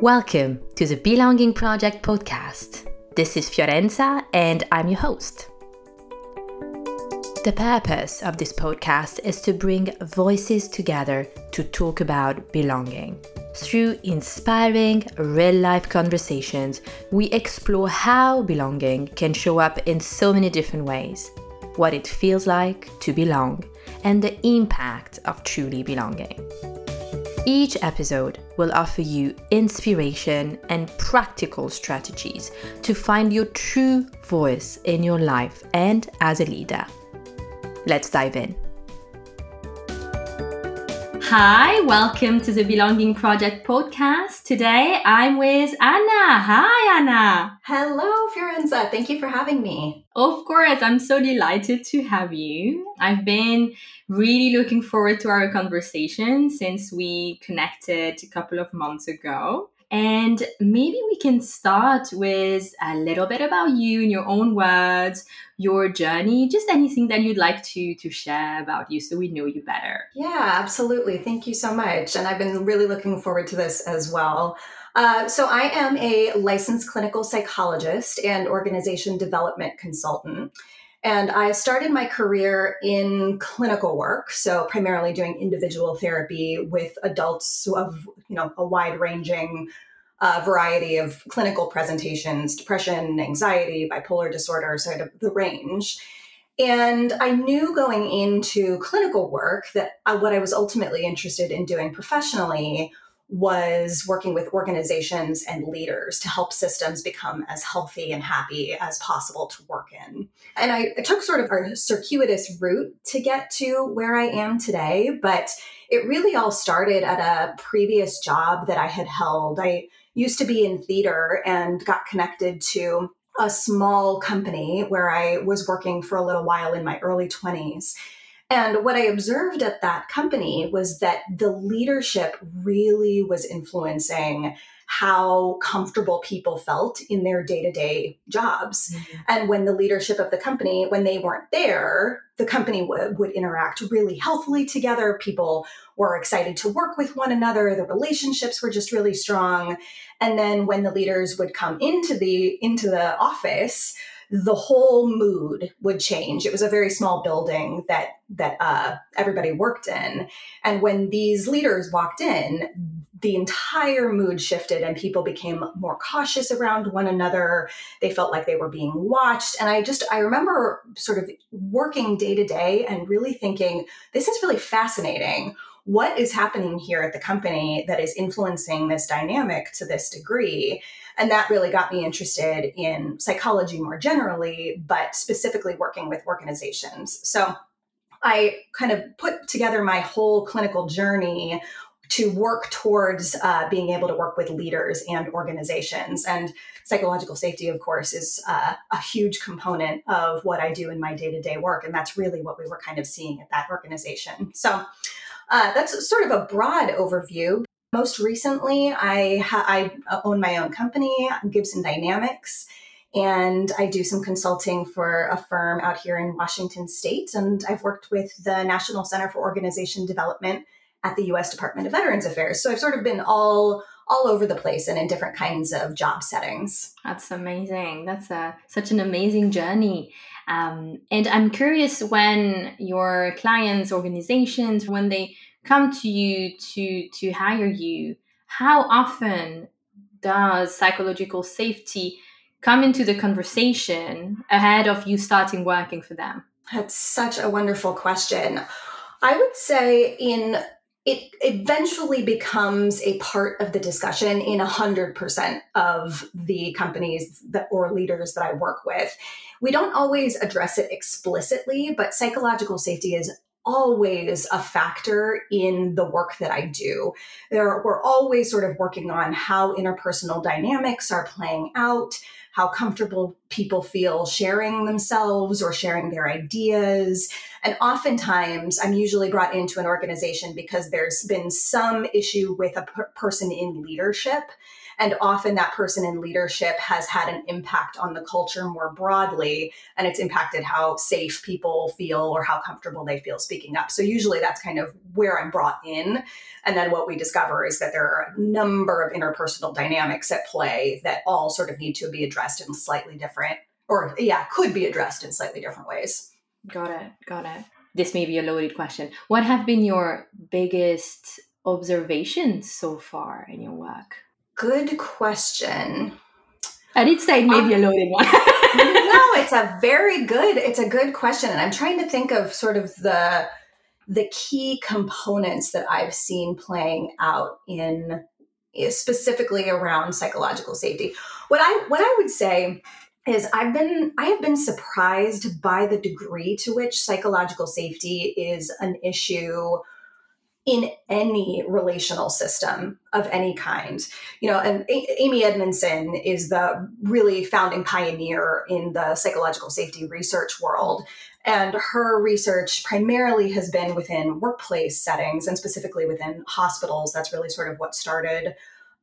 Welcome to the Belonging Project podcast. This is Fiorenza and I'm your host. The purpose of this podcast is to bring voices together to talk about belonging. Through inspiring real life conversations, we explore how belonging can show up in so many different ways, what it feels like to belong, and the impact of truly belonging. Each episode will offer you inspiration and practical strategies to find your true voice in your life and as a leader. Let's dive in. Hi, welcome to the Belonging Project podcast. Today I'm with Anna. Hi, Anna. Hello, Fiorenza. Thank you for having me. Of course, I'm so delighted to have you. I've been really looking forward to our conversation since we connected a couple of months ago. And maybe we can start with a little bit about you in your own words, your journey, just anything that you'd like to to share about you so we know you better. Yeah, absolutely. Thank you so much. And I've been really looking forward to this as well. Uh, so, I am a licensed clinical psychologist and organization development consultant. And I started my career in clinical work, so primarily doing individual therapy with adults of you know a wide ranging uh, variety of clinical presentations: depression, anxiety, bipolar disorder, sort of the range. And I knew going into clinical work that uh, what I was ultimately interested in doing professionally was working with organizations and leaders to help systems become as healthy and happy as possible to work in. And I, took sort of a circuitous route to get to where I am today, but it really all started at a previous job that I had held. I used to be in theater and got connected to a small company where I was working for a little while in my early 20s. And what I observed at that company was that the leadership really was influencing how comfortable people felt in their day to day jobs. Mm-hmm. And when the leadership of the company, when they weren't there, the company would, would interact really healthily together. People were excited to work with one another. The relationships were just really strong. And then when the leaders would come into the into the office, the whole mood would change. It was a very small building that that uh, everybody worked in, and when these leaders walked in, the entire mood shifted and people became more cautious around one another. They felt like they were being watched, and I just I remember sort of working day to day and really thinking this is really fascinating what is happening here at the company that is influencing this dynamic to this degree and that really got me interested in psychology more generally, but specifically working with organizations. So I kind of put together my whole clinical journey to work towards uh, being able to work with leaders and organizations. And psychological safety, of course, is uh, a huge component of what I do in my day to day work. And that's really what we were kind of seeing at that organization. So uh, that's sort of a broad overview. Most recently, I, ha- I own my own company, Gibson Dynamics, and I do some consulting for a firm out here in Washington State. And I've worked with the National Center for Organization Development at the U.S. Department of Veterans Affairs. So I've sort of been all all over the place and in different kinds of job settings. That's amazing. That's a such an amazing journey. Um, and I'm curious when your clients, organizations, when they come to you to to hire you how often does psychological safety come into the conversation ahead of you starting working for them that's such a wonderful question i would say in it eventually becomes a part of the discussion in 100% of the companies that or leaders that I work with. We don't always address it explicitly, but psychological safety is always a factor in the work that I do. There, we're always sort of working on how interpersonal dynamics are playing out, how comfortable people feel sharing themselves or sharing their ideas. And oftentimes, I'm usually brought into an organization because there's been some issue with a per- person in leadership and often that person in leadership has had an impact on the culture more broadly, and it's impacted how safe people feel or how comfortable they feel speaking up. So usually that's kind of where I'm brought in. And then what we discover is that there are a number of interpersonal dynamics at play that all sort of need to be addressed in slightly different, or yeah, could be addressed in slightly different ways. Got it. Got it. This may be a loaded question. What have been your biggest observations so far in your work? Good question. I did say maybe um, a loaded one. no, it's a very good. It's a good question, and I'm trying to think of sort of the the key components that I've seen playing out in eh, specifically around psychological safety. What I what I would say is I've been I have been surprised by the degree to which psychological safety is an issue in any relational system of any kind. You know, and a- Amy Edmondson is the really founding pioneer in the psychological safety research world. And her research primarily has been within workplace settings and specifically within hospitals. That's really sort of what started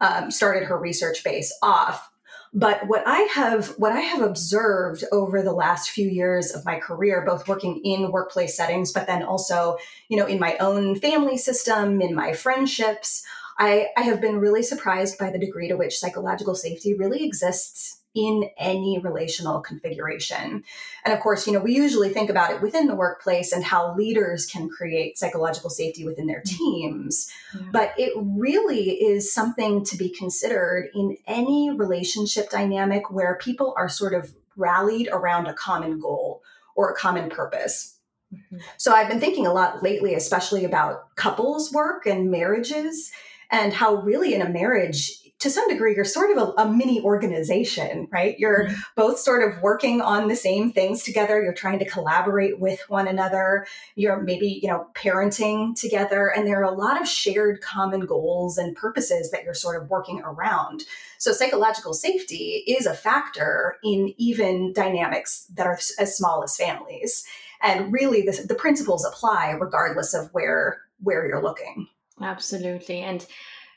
um, started her research base off. But what I have what I have observed over the last few years of my career, both working in workplace settings, but then also, you know, in my own family system, in my friendships, I, I have been really surprised by the degree to which psychological safety really exists in any relational configuration. And of course, you know, we usually think about it within the workplace and how leaders can create psychological safety within their mm-hmm. teams. Yeah. But it really is something to be considered in any relationship dynamic where people are sort of rallied around a common goal or a common purpose. Mm-hmm. So I've been thinking a lot lately, especially about couples work and marriages and how really in a marriage to some degree you're sort of a, a mini organization right? You're mm-hmm. both sort of working on the same things together. You're trying to collaborate with one another. You're maybe you know parenting together. And there are a lot of shared common goals and purposes that you're sort of working around. So psychological safety is a factor in even dynamics that are as small as families. And really the, the principles apply regardless of where where you're looking. Absolutely. And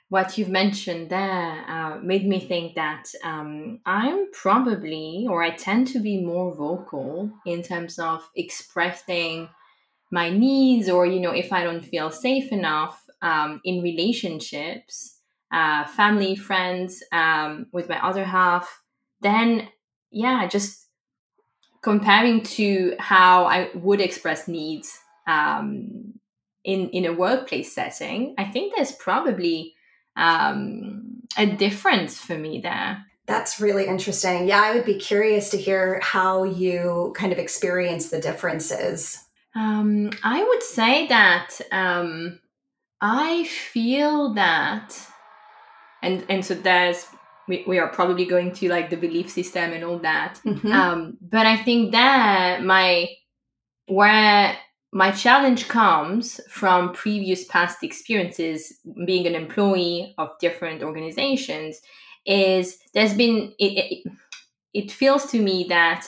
what you've mentioned there uh, made me think that um, I'm probably, or I tend to be more vocal in terms of expressing my needs, or, you know, if I don't feel safe enough um, in relationships, uh, family, friends, um, with my other half, then, yeah, just comparing to how I would express needs um, in, in a workplace setting, I think there's probably um, a difference for me there. That's really interesting. Yeah, I would be curious to hear how you kind of experience the differences. Um, I would say that um, I feel that, and and so there's we, we are probably going to like the belief system and all that. Mm-hmm. Um, but I think that my where my challenge comes from previous past experiences being an employee of different organizations is there's been it, it, it feels to me that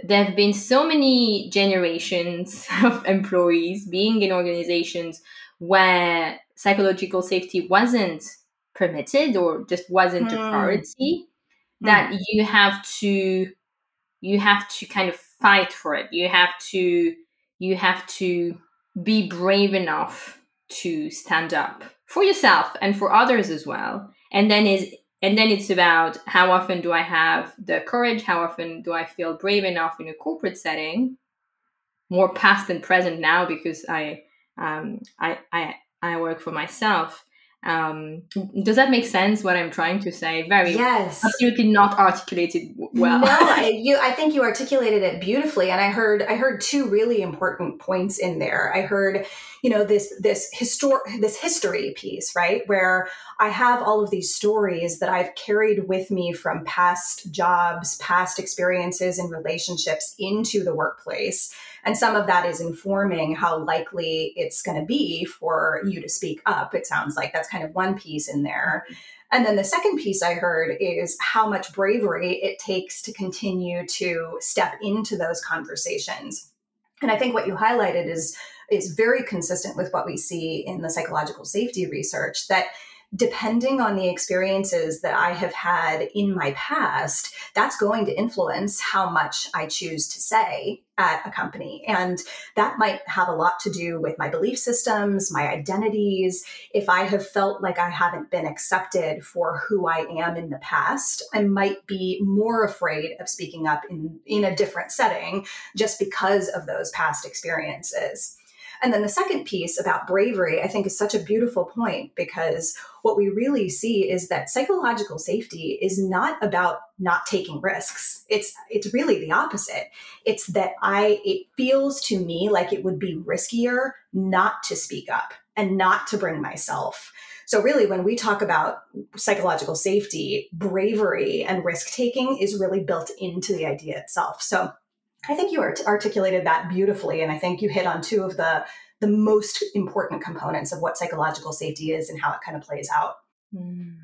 there have been so many generations of employees being in organizations where psychological safety wasn't permitted or just wasn't a hmm. priority mm. that you have to you have to kind of fight for it you have to you have to be brave enough to stand up for yourself and for others as well. And then is and then it's about how often do I have the courage? How often do I feel brave enough in a corporate setting? More past than present now because I um, I, I I work for myself. Um, does that make sense? What I'm trying to say? Very yes, absolutely not articulated well. No, I, you. I think you articulated it beautifully, and I heard I heard two really important points in there. I heard, you know, this this histor- this history piece, right, where I have all of these stories that I've carried with me from past jobs, past experiences and relationships into the workplace And some of that is informing how likely it's going to be for you to speak up. It sounds like that's kind of one piece in there. Mm-hmm. And then the second piece I heard is how much bravery it takes to continue to step into those conversations. And I think what you highlighted is is very consistent with what we see in the psychological safety research that depending on the experiences that I have had in my past, that's going to influence how much I choose to say at a company. And that might have a lot to do with my belief systems, my identities. If I have felt like I haven't been accepted for who I am in the past, I might be more afraid of speaking up in, in a different setting just because of those past experiences. And then the second piece about bravery, I think, is such a beautiful point because what we really see is that psychological safety is not about not taking risks. It's it's really the opposite. It's that I it feels to me like it would be riskier not to speak up and not to bring myself. So, really, when we talk about psychological safety, bravery and risk taking is really built into the idea itself. So, I think you art- articulated that beautifully, and I think you hit on two of the the most important components of what psychological safety is and how it kind of plays out. Mm.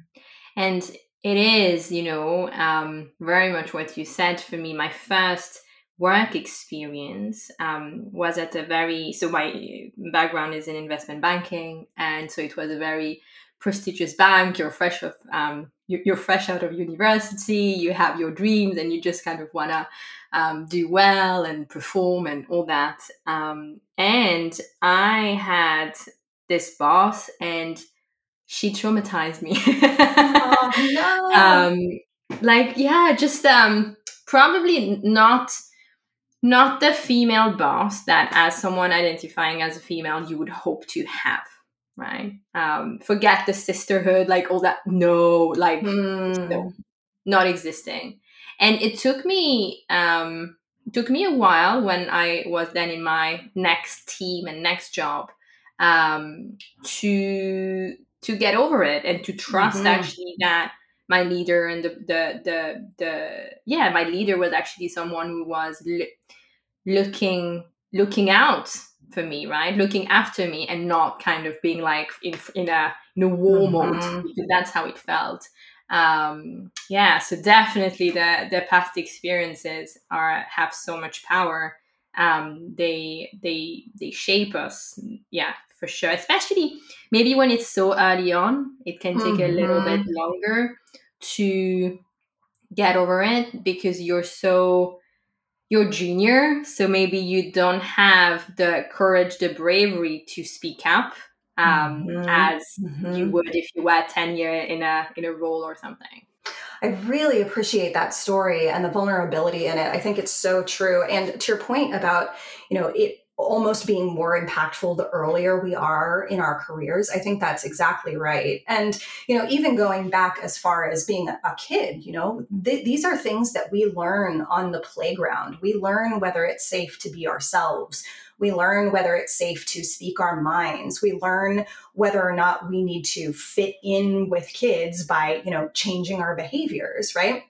And it is, you know, um, very much what you said for me. My first work experience um, was at a very so my background is in investment banking, and so it was a very prestigious bank. You're fresh of um, you're fresh out of university. You have your dreams, and you just kind of wanna um, do well and perform and all that. Um, and I had this boss, and she traumatized me. oh, no. Um, like, yeah, just um, probably not not the female boss that as someone identifying as a female you would hope to have right um forget the sisterhood like all that no like mm. no not existing and it took me um, took me a while when I was then in my next team and next job um, to to get over it and to trust mm-hmm. actually that my leader and the, the the the yeah my leader was actually someone who was looking looking out for me right looking after me and not kind of being like in in a in a war mm-hmm. mode because that's how it felt um, yeah, so definitely the the past experiences are have so much power. Um, they they they shape us. Yeah, for sure. Especially maybe when it's so early on, it can take mm-hmm. a little bit mm-hmm. longer to get over it because you're so you're junior so maybe you don't have the courage the bravery to speak up um, mm-hmm. as mm-hmm. you would if you were tenure in a in a role or something. I really appreciate that story and the vulnerability in it. I think it's so true. And to your point about, you know, it almost being more impactful the earlier we are in our careers. I think that's exactly right. And, you know, even going back as far as being a, kid, you know, th- these are things that we learn on the playground. We learn whether it's safe to be ourselves. We learn whether it's safe to speak our minds. We learn whether or not we need to fit in with kids by, you know, changing our behaviors, right?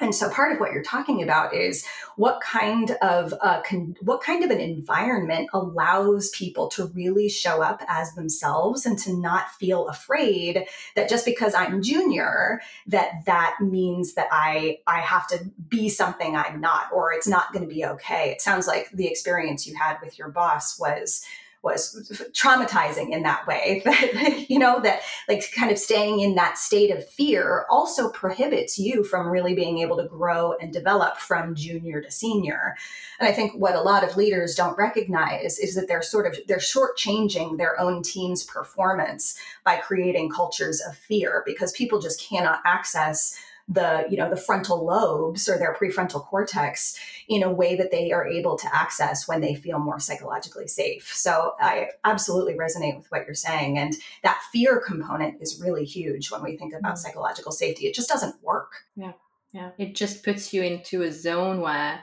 And so part of what you're talking about is what kind of uh, con- what kind of an environment allows people to really show up as themselves and to not feel afraid that just because I'm junior that that means that I I have to be something I'm not or it's not going to be okay. It sounds like the experience you had with your boss was was traumatizing in that way. That you know that like kind of staying in that state of fear also prohibits you from really being able to grow and develop from junior to senior. And i think what a lot of leaders don't recognize is that they're sort of they're shortchanging their own team's performance by creating cultures of fear because people just cannot access the you know the frontal lobes or their prefrontal cortex in a way that they are able to access when they feel more psychologically safe so i absolutely resonate with what you're saying and that fear component is really huge when we think about mm-hmm. psychological safety it just doesn't work yeah yeah it just puts you into a zone where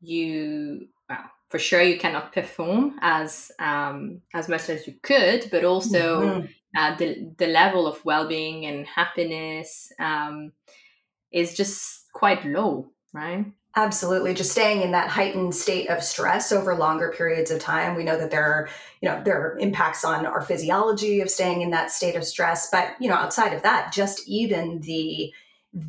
you well for sure you cannot perform as um, as much as you could but also mm-hmm. uh, the the level of well-being and happiness um, is just quite low, right? Absolutely. Just staying in that heightened state of stress over longer periods of time. We know that there are, you know, there are impacts on our physiology of staying in that state of stress. But, you know, outside of that, just even the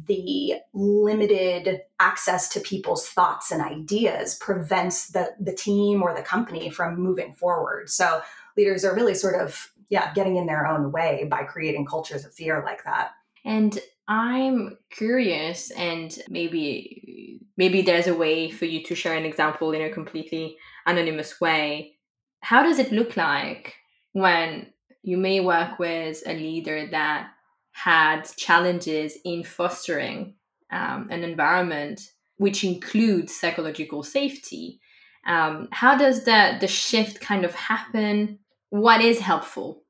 the limited access to people's thoughts and ideas prevents the the team or the company from moving forward. So leaders are really sort of yeah, getting in their own way by creating cultures of fear like that. And I'm curious, and maybe maybe there's a way for you to share an example in a completely anonymous way. How does it look like when you may work with a leader that had challenges in fostering um, an environment which includes psychological safety? Um, how does the the shift kind of happen? What is helpful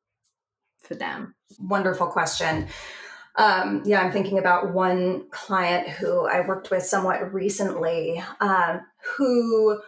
for them? Wonderful question. Um, yeah, I'm thinking about one client who I worked with somewhat recently, um, who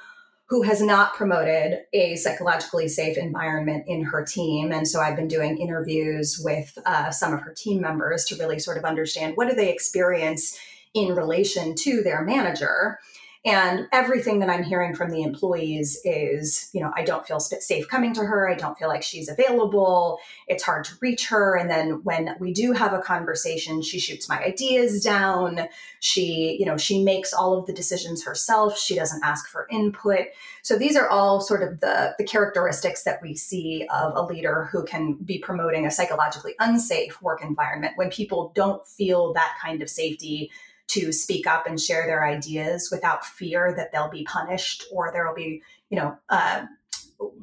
who has not promoted a psychologically safe environment in her team, and so I've been doing interviews with uh, some of her team members to really sort of understand what do they experience in relation to their manager and everything that I'm hearing from the employees is, you know, I don't feel safe coming to her. I don't feel like she's available. It's hard to reach her. And then when we do have a conversation, she shoots my ideas down. She, you know, she makes all of the decisions herself. She doesn't ask for input. So these are all sort of the, the characteristics that we see of a leader who can be promoting a psychologically unsafe work environment when people don't feel that kind of safety to speak up and share their ideas without fear that they'll be punished or there will be, you know, uh,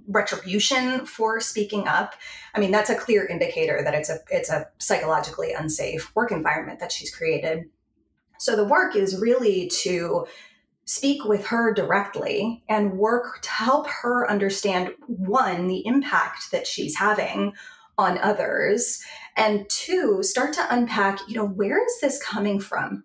retribution for speaking up. I mean, that's a clear indicator that it's a it's a psychologically unsafe work environment that she's created. So the work is really to speak with her directly and work to help her understand one the impact that she's having on others and two start to unpack you know where is this coming from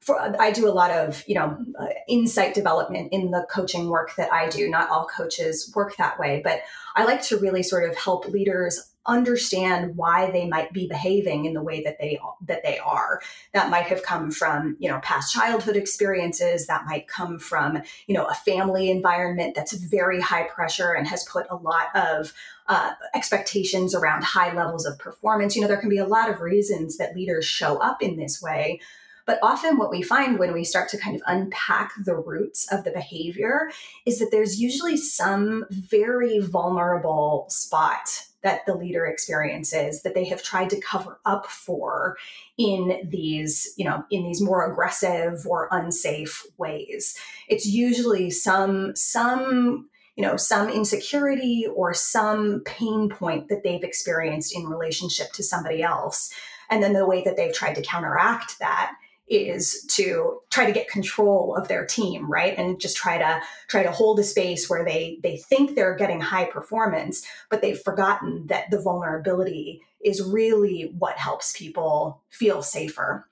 for, I do a lot of you know uh, insight development in the coaching work that I do. Not all coaches work that way, but I like to really sort of help leaders understand why they might be behaving in the way that they that they are. That might have come from you know past childhood experiences. That might come from you know a family environment that's very high pressure and has put a lot of uh, expectations around high levels of performance. You know there can be a lot of reasons that leaders show up in this way. But often, what we find when we start to kind of unpack the roots of the behavior is that there's usually some very vulnerable spot that the leader experiences that they have tried to cover up for in these you know in these more aggressive or unsafe ways. It's usually some some you know some insecurity or some pain point that they've experienced in relationship to somebody else. And then the way that they've tried to counteract that is to try to get control of their team right? And just try to try to hold a space where they they think they're getting high performance but they've forgotten that the vulnerability is really what helps people feel safer.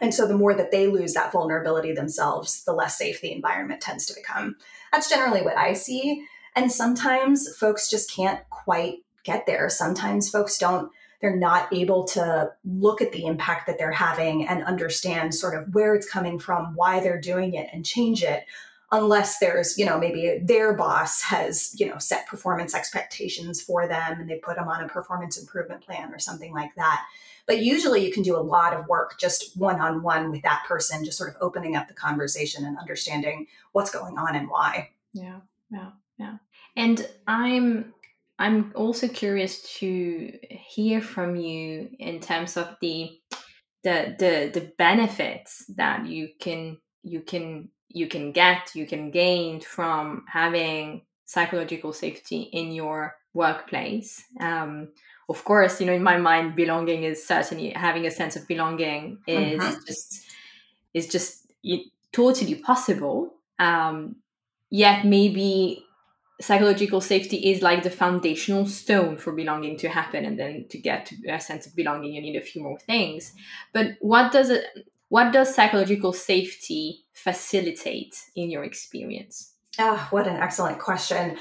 And so the more that they lose that vulnerability themselves the less safe the environment tends to become. That's generally what i see. And sometimes folks just can't quite get there. Sometimes folks don't they're not able to look at the impact that they're having and understand sort of where it's coming from, why they're doing it, and change it unless there's you know maybe their boss has you know set performance expectations for them and they put them on a performance improvement plan or something like that. But usually you can do a lot of work just one on one with that person just sort of opening up the conversation and understanding what's going on and why. Yeah yeah yeah. And i'm I'm also curious to hear from you in terms of the the the the benefits that you can you can you can get you can gain from having psychological safety in your workplace um, of course you know in my mind belonging is certainly having a sense of belonging is mm-hmm. just is just totally possible um, yet maybe psychological safety is like the foundational stone for belonging to happen and then to get a sense of belonging you need a few more things. But what does it what does psychological safety facilitate in your experience? Ah oh, what an excellent question.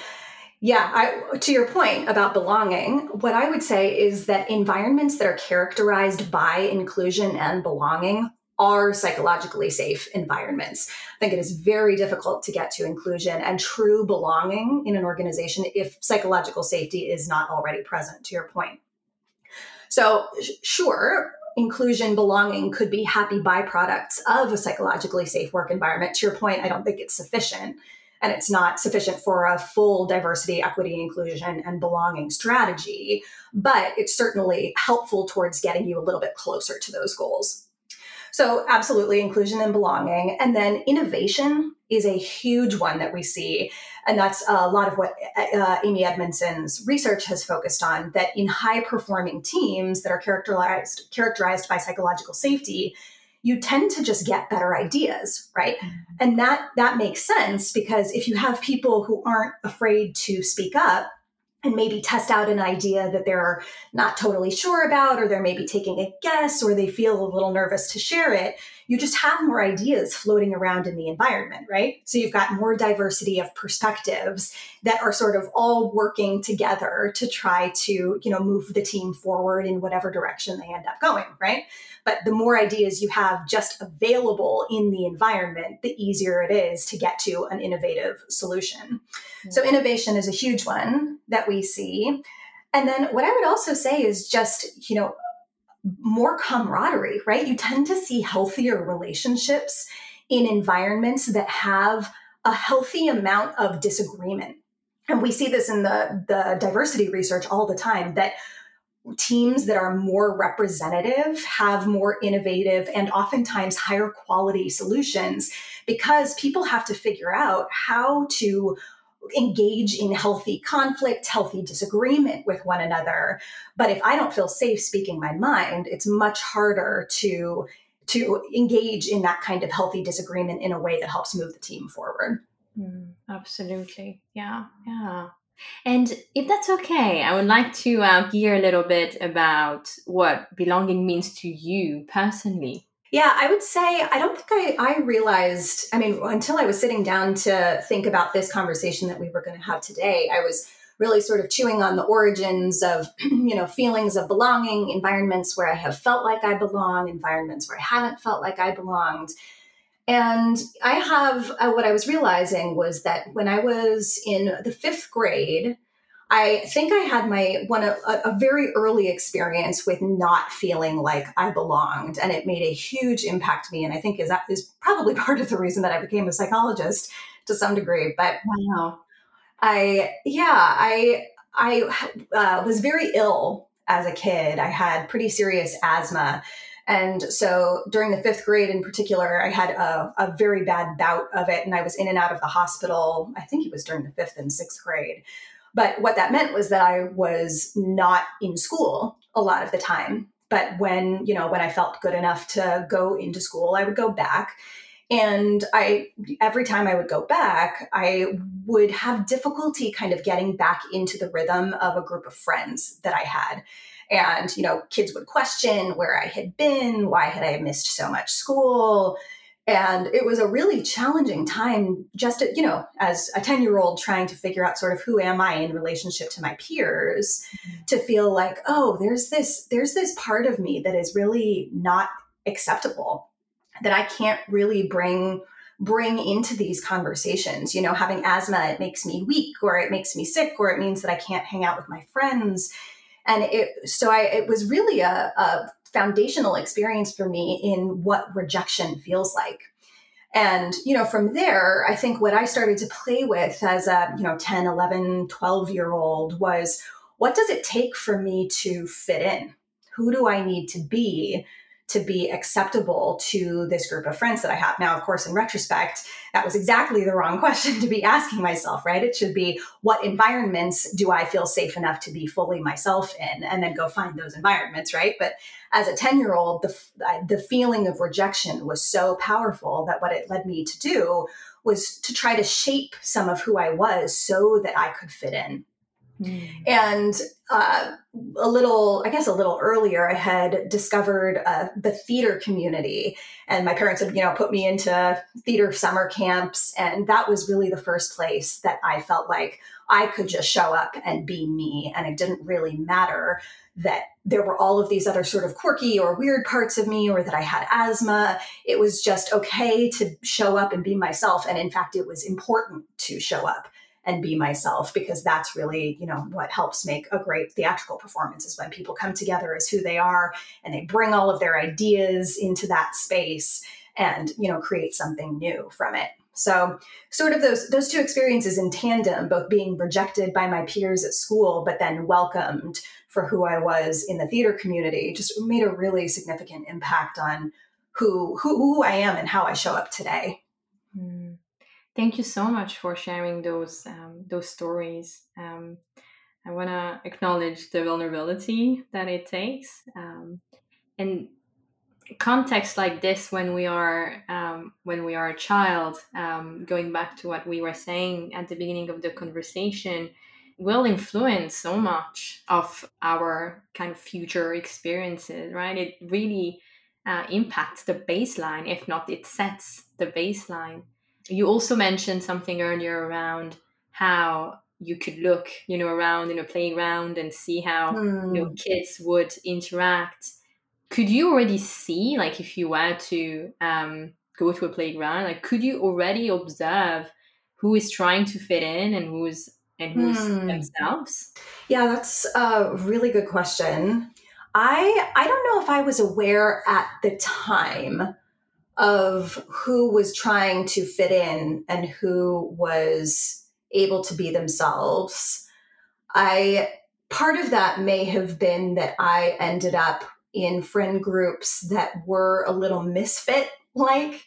Yeah, I, to your point about belonging, what I would say is that environments that are characterized by inclusion and belonging are psychologically safe environments. I think it is very difficult to get to inclusion and true belonging in an organization if psychological safety is not already present, to your point. So, sure, inclusion, belonging could be happy byproducts of a psychologically safe work environment. To your point, I don't think it's sufficient. And it's not sufficient for a full diversity, equity, inclusion, and belonging strategy, but it's certainly helpful towards getting you a little bit closer to those goals. So, absolutely, inclusion and belonging. And then innovation is a huge one that we see. And that's a lot of what uh, Amy Edmondson's research has focused on that in high performing teams that are characterized, characterized by psychological safety, you tend to just get better ideas right mm-hmm. and that that makes sense because if you have people who aren't afraid to speak up and maybe test out an idea that they're not totally sure about, or they're maybe taking a guess, or they feel a little nervous to share it, you just have more ideas floating around in the environment, right? So you've got more diversity of perspectives that are sort of all working together to try to, you know, move the team forward in whatever direction they end up going, right? But the more ideas you have just available in the environment, the easier it is to get to an innovative solution. Mm-hmm. So innovation is a huge one that we see. And then what I would also say is just, you know, more camaraderie, right? You tend to see healthier relationships in environments that have a healthy amount of disagreement. And we see this in the, the diversity research all the time that teams that are more representative have more innovative and oftentimes higher quality solutions because people have to figure out how to engage in healthy conflict, healthy disagreement with one another. But if I don't feel safe speaking my mind, it's much harder to to engage in that kind of healthy disagreement in a way that helps move the team forward. Mm, absolutely. Yeah. Yeah. And if that's okay, I would like to uh, hear a little bit about what belonging means to you personally. Yeah, I would say I don't think I, I realized, I mean, until I was sitting down to think about this conversation that we were going to have today, I was really sort of chewing on the origins of, you know, feelings of belonging, environments where I have felt like I belong, environments where I haven't felt like I belonged. And I have uh, what I was realizing was that when I was in the fifth grade, I think I had my one a, a, very early experience with not feeling like I belonged, and it made a huge impact to me. And I think is that is probably part of the reason that I became a psychologist to some degree. But wow, I yeah I I uh, was very ill as a kid. I had pretty serious asthma. And so during the fifth grade in particular, I had a, a, very bad bout of it, and I was in and out of the hospital. I think it was during the fifth and sixth grade. But what that meant was that I was not in school a lot of the time. But when, you know, when I felt good enough to go into school, I would go back. And I, every time I would go back, I would have difficulty kind of getting back into the rhythm of a group of friends that I had. And, you know, kids would question where I had been, why had I missed so much school, and it was a really challenging time just you know as a 10 year old trying to figure out sort of who am i in relationship to my peers mm-hmm. to feel like oh there's this there's this part of me that is really not acceptable that i can't really bring bring into these conversations you know having asthma it makes me weak or it makes me sick or it means that i can't hang out with my friends and it so i it was really a, a foundational experience for me in what rejection feels like. And, you know, from there, I think what I started to play with as a, you know, 10, 11, 12 year old was what does it take for me to fit in? Who do I need to be to be acceptable to this group of friends that I have. Now, of course, in retrospect, that was exactly the wrong question to be asking myself, right? It should be what environments do I feel safe enough to be fully myself in and then go find those environments, right? But as a 10 year old, the, the feeling of rejection was so powerful that what it led me to do was to try to shape some of who I was so that I could fit in. Mm. And uh, a little, I guess, a little earlier, I had discovered uh, the theater community, and my parents had, you know, put me into theater summer camps, and that was really the first place that I felt like, I could just show up and be me. And it didn't really matter that there were all of these other sort of quirky or weird parts of me or that I had asthma. It was just okay to show up and be myself. And in fact, it was important to show up and be myself because that's really you know what helps make a great theatrical performance is when people come together as who they are and they bring all of their ideas into that space and you know create something new from it so sort of those those two experiences in tandem both being rejected by my peers at school but then welcomed for who i was in the theater community just made a really significant impact on who who, who i am and how i show up today. Thank you so much for sharing those um, those stories. Um, i want to acknowledge the vulnerability that it takes um, and context like this when we are um, when we are a child um, going back to what we were saying at the beginning of the conversation will influence so much of our kind of future experiences right? It really uh, impacts the baseline if not it sets the baseline you also mentioned something earlier around how you could look you know around in a playground and see how mm. you know hmm. kids would interact could you already see like if you were to um, go to a playground like could you already observe who is trying to fit in and who's and who's hmm. themselves yeah that's a really good question i i don't know if i was aware at the time of who was trying to fit in and who was able to be themselves. I part of that may have been that i ended up in friend groups that were a little misfit like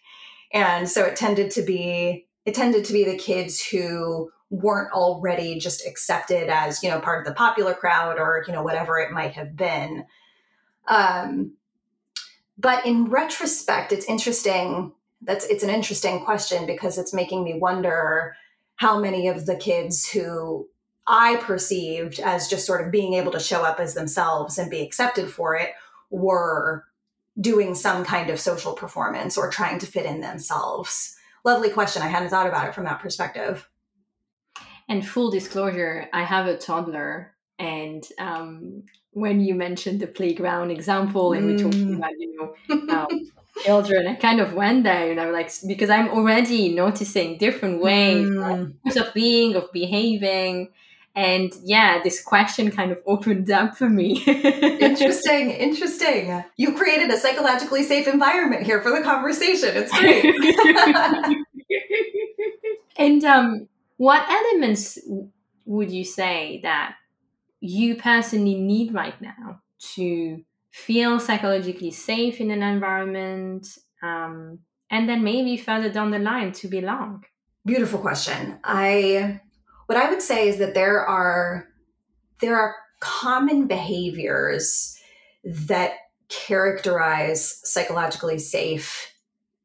and so it tended to be it tended to be the kids who weren't already just accepted as you know part of the popular crowd or you know whatever it might have been. Um, but in retrospect it's interesting that's it's an interesting question because it's making me wonder how many of the kids who i perceived as just sort of being able to show up as themselves and be accepted for it were doing some kind of social performance or trying to fit in themselves? Lovely question. I hadn't thought about it from that perspective. And full disclosure, I have a toddler. And um, when you mentioned the playground example and mm. we're talking about, you know, um, children, I kind of went there and I'm like, because I'm already noticing different ways mm. of being, of behaving. And yeah this question kind of opened up for me. Interesting interesting. You created a psychologically safe environment here for the conversation. It's great. And um, what elements would you say that you personally need right now to feel psychologically safe in an environment um, and then maybe further down the line to belong beautiful question. I what I would say is that there are there are common behaviors that characterize psychologically safe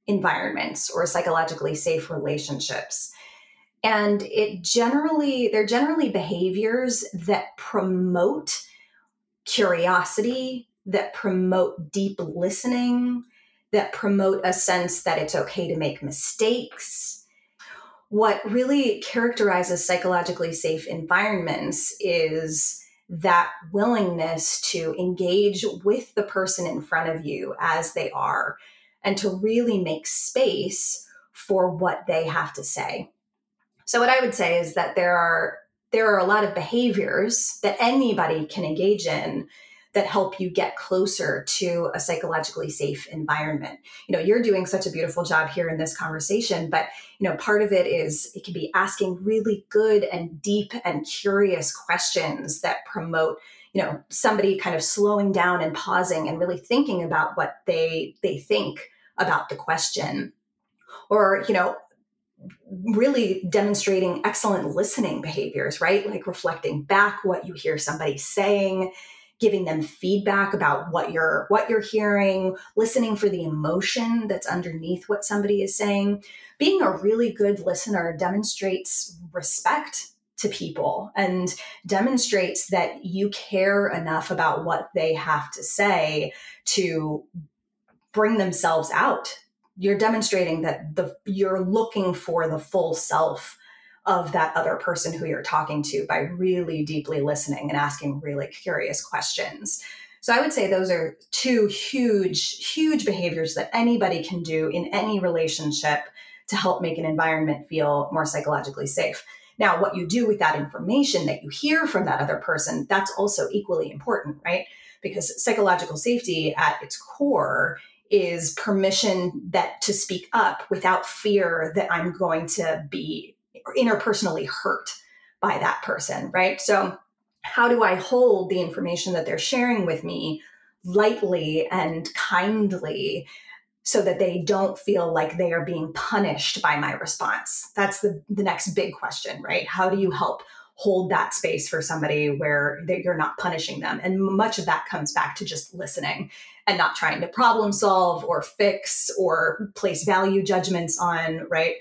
environments or psychologically safe relationships and it generally they're generally behaviors that promote curiosity that promote deep listening that promote a sense that it's okay to make mistakes what really characterizes psychologically safe environments is that willingness to engage with the person in front of you as they are and to really make space for what they have to say. So what I would say is that there are there are a lot of behaviors that anybody can engage in that help you get closer to a psychologically safe environment. You know, you're doing such a beautiful job here in this conversation, but you know, part of it is it can be asking really good and deep and curious questions that promote you know somebody kind of slowing down and pausing and really thinking about what they they think about the question or you know really demonstrating excellent listening behaviors right? Like reflecting back what you hear somebody saying giving them feedback about what you're what you're hearing listening for the emotion that's underneath what somebody is saying. Being a really good listener demonstrates respect to people and demonstrates that you care enough about what they have to say to bring themselves out you're demonstrating that the you're looking for the full self of that other person who you're talking to by really deeply listening and asking really curious questions. So I would say those are two huge, huge behaviors that anybody can do in any relationship to help make an environment feel more psychologically safe. Now, what you do with that information that you hear from that other person, that's also equally important, right? Because psychological safety at its core is permission that to speak up without fear that I'm going to be interpersonally hurt by that person, right? So how do I hold the information that they're sharing with me lightly and kindly so that they don't feel like they are being punished by my response? That's the, the next big question, right? How do you help hold that space for somebody where you're not punishing them? And much of that comes back to just listening and not trying to problem solve or fix or place value judgments on, right?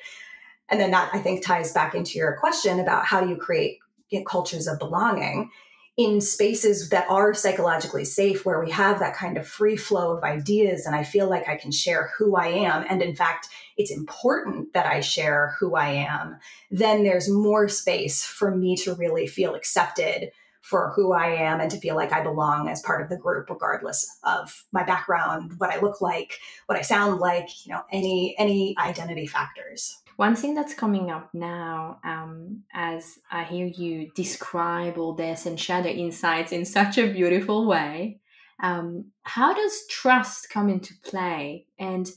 And then that I think ties back into your question about how do you create cultures of belonging in spaces that are psychologically safe where we have that kind of free flow of ideas and i feel like i can share who i am and in fact it's important that i share who i am then there's more space for me to really feel accepted for who i am and to feel like i belong as part of the group regardless of my background what i look like what i sound like you know any any identity factors one thing that's coming up now, um, as I hear you describe all this and share the insights in such a beautiful way, um, how does trust come into play? And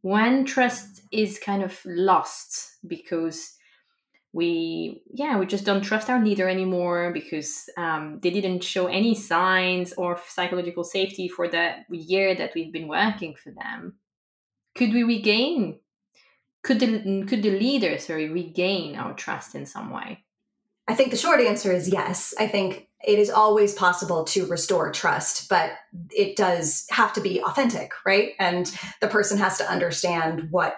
when trust is kind of lost because we yeah we just don't trust our leader anymore because um, they didn't show any signs of psychological safety for the year that we've been working for them. Could we regain? Could the could the leader sorry regain our trust in some way? I think the short answer is yes. I think it is always possible to restore trust but it does have to be authentic right? And the person has to understand what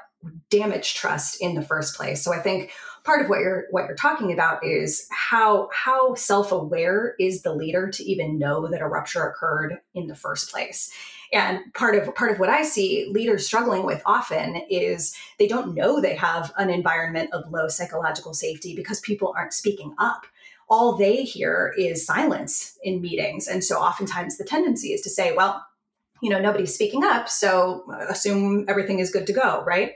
damaged trust in the first place. So i think part of what you're what you're talking about is how how self-aware is the leader to even know that a rupture occurred in the first place? And part of part of what i see leaders struggling with often is they don't know they have an environment of low psychological safety because people aren't speaking up. All they hear is silence in meetings. And so oftentimes the tendency is to say well you know nobody's speaking up so assume everything is good to go right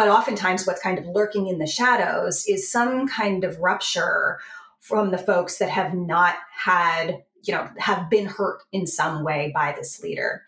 but oftentimes, what's kind of lurking in the shadows is some kind of rupture from the folks that have not had, you know, have been hurt in some way by this leader.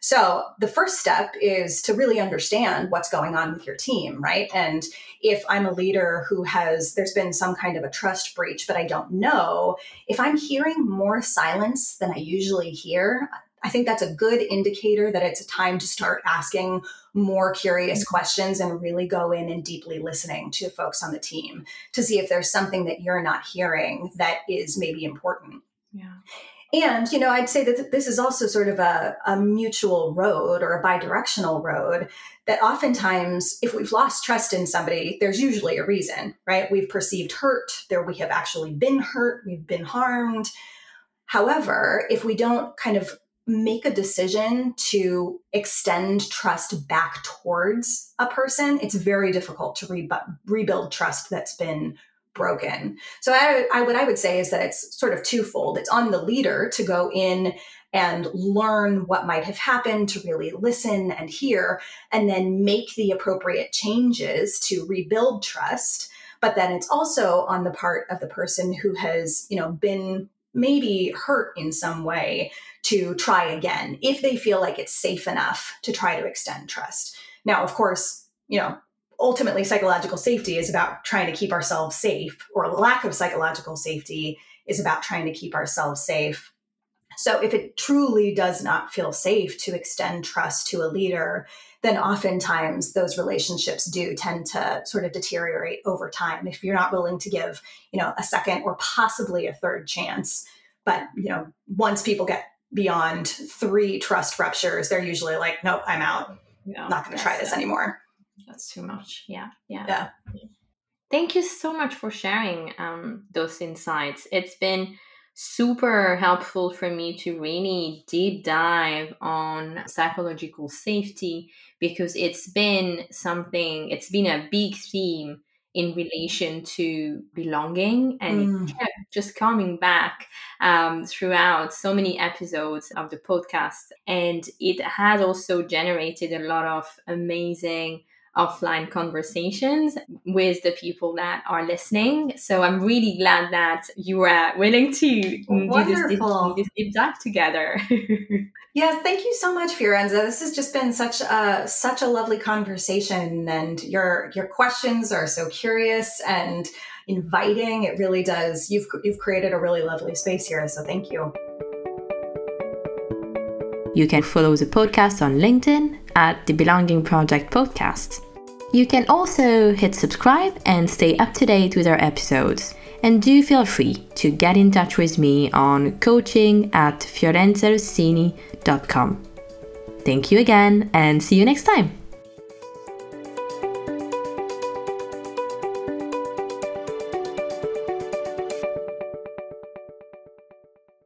So the first step is to really understand what's going on with your team, right? And if I'm a leader who has, there's been some kind of a trust breach, but I don't know, if I'm hearing more silence than I usually hear, I think that's a good indicator that it's a time to start asking more curious mm-hmm. questions and really go in and deeply listening to folks on the team to see if there's something that you're not hearing that is maybe important. Yeah. And, you know, I'd say that this is also sort of a, a mutual road or a bidirectional road that oftentimes, if we've lost trust in somebody, there's usually a reason, right? We've perceived hurt, there we have actually been hurt, we've been harmed. However, if we don't kind of make a decision to extend trust back towards a person, it's very difficult to re- rebuild trust that's been broken. So I, I, what I would say is that it's sort of twofold. It's on the leader to go in and learn what might have happened, to really listen and hear, and then make the appropriate changes to rebuild trust. But then it's also on the part of the person who has, you know, been maybe hurt in some way to try again if they feel like it's safe enough to try to extend trust. Now, of course, you know, ultimately psychological safety is about trying to keep ourselves safe, or lack of psychological safety is about trying to keep ourselves safe. So, if it truly does not feel safe to extend trust to a leader, then oftentimes those relationships do tend to sort of deteriorate over time if you're not willing to give, you know, a second or possibly a third chance. But, you know, once people get beyond three trust ruptures, they're usually like, nope, I'm out. No, not going to try this anymore. That's too much. Yeah. Yeah. Yeah. Thank you so much for sharing um, those insights. It's been super helpful for me to really deep dive on psychological safety because it's been something, it's been a big theme in relation to belonging and mm. it kept just coming back um, throughout so many episodes of the podcast and it has also generated a lot of amazing offline conversations with the people that are listening. So I'm really glad that you were willing to do this, this deep dive together. yes, thank you so much, Fiorenza. This has just been such a such a lovely conversation, and your your questions are so curious and inviting. It really does. You've you've created a really lovely space here, so thank you. You can follow the podcast on LinkedIn at the Belonging Project Podcast. You can also hit subscribe and stay up to date with our episodes. And do feel free to get in touch with me on coaching at fiorenzarossini.com. Thank you again and see you next time.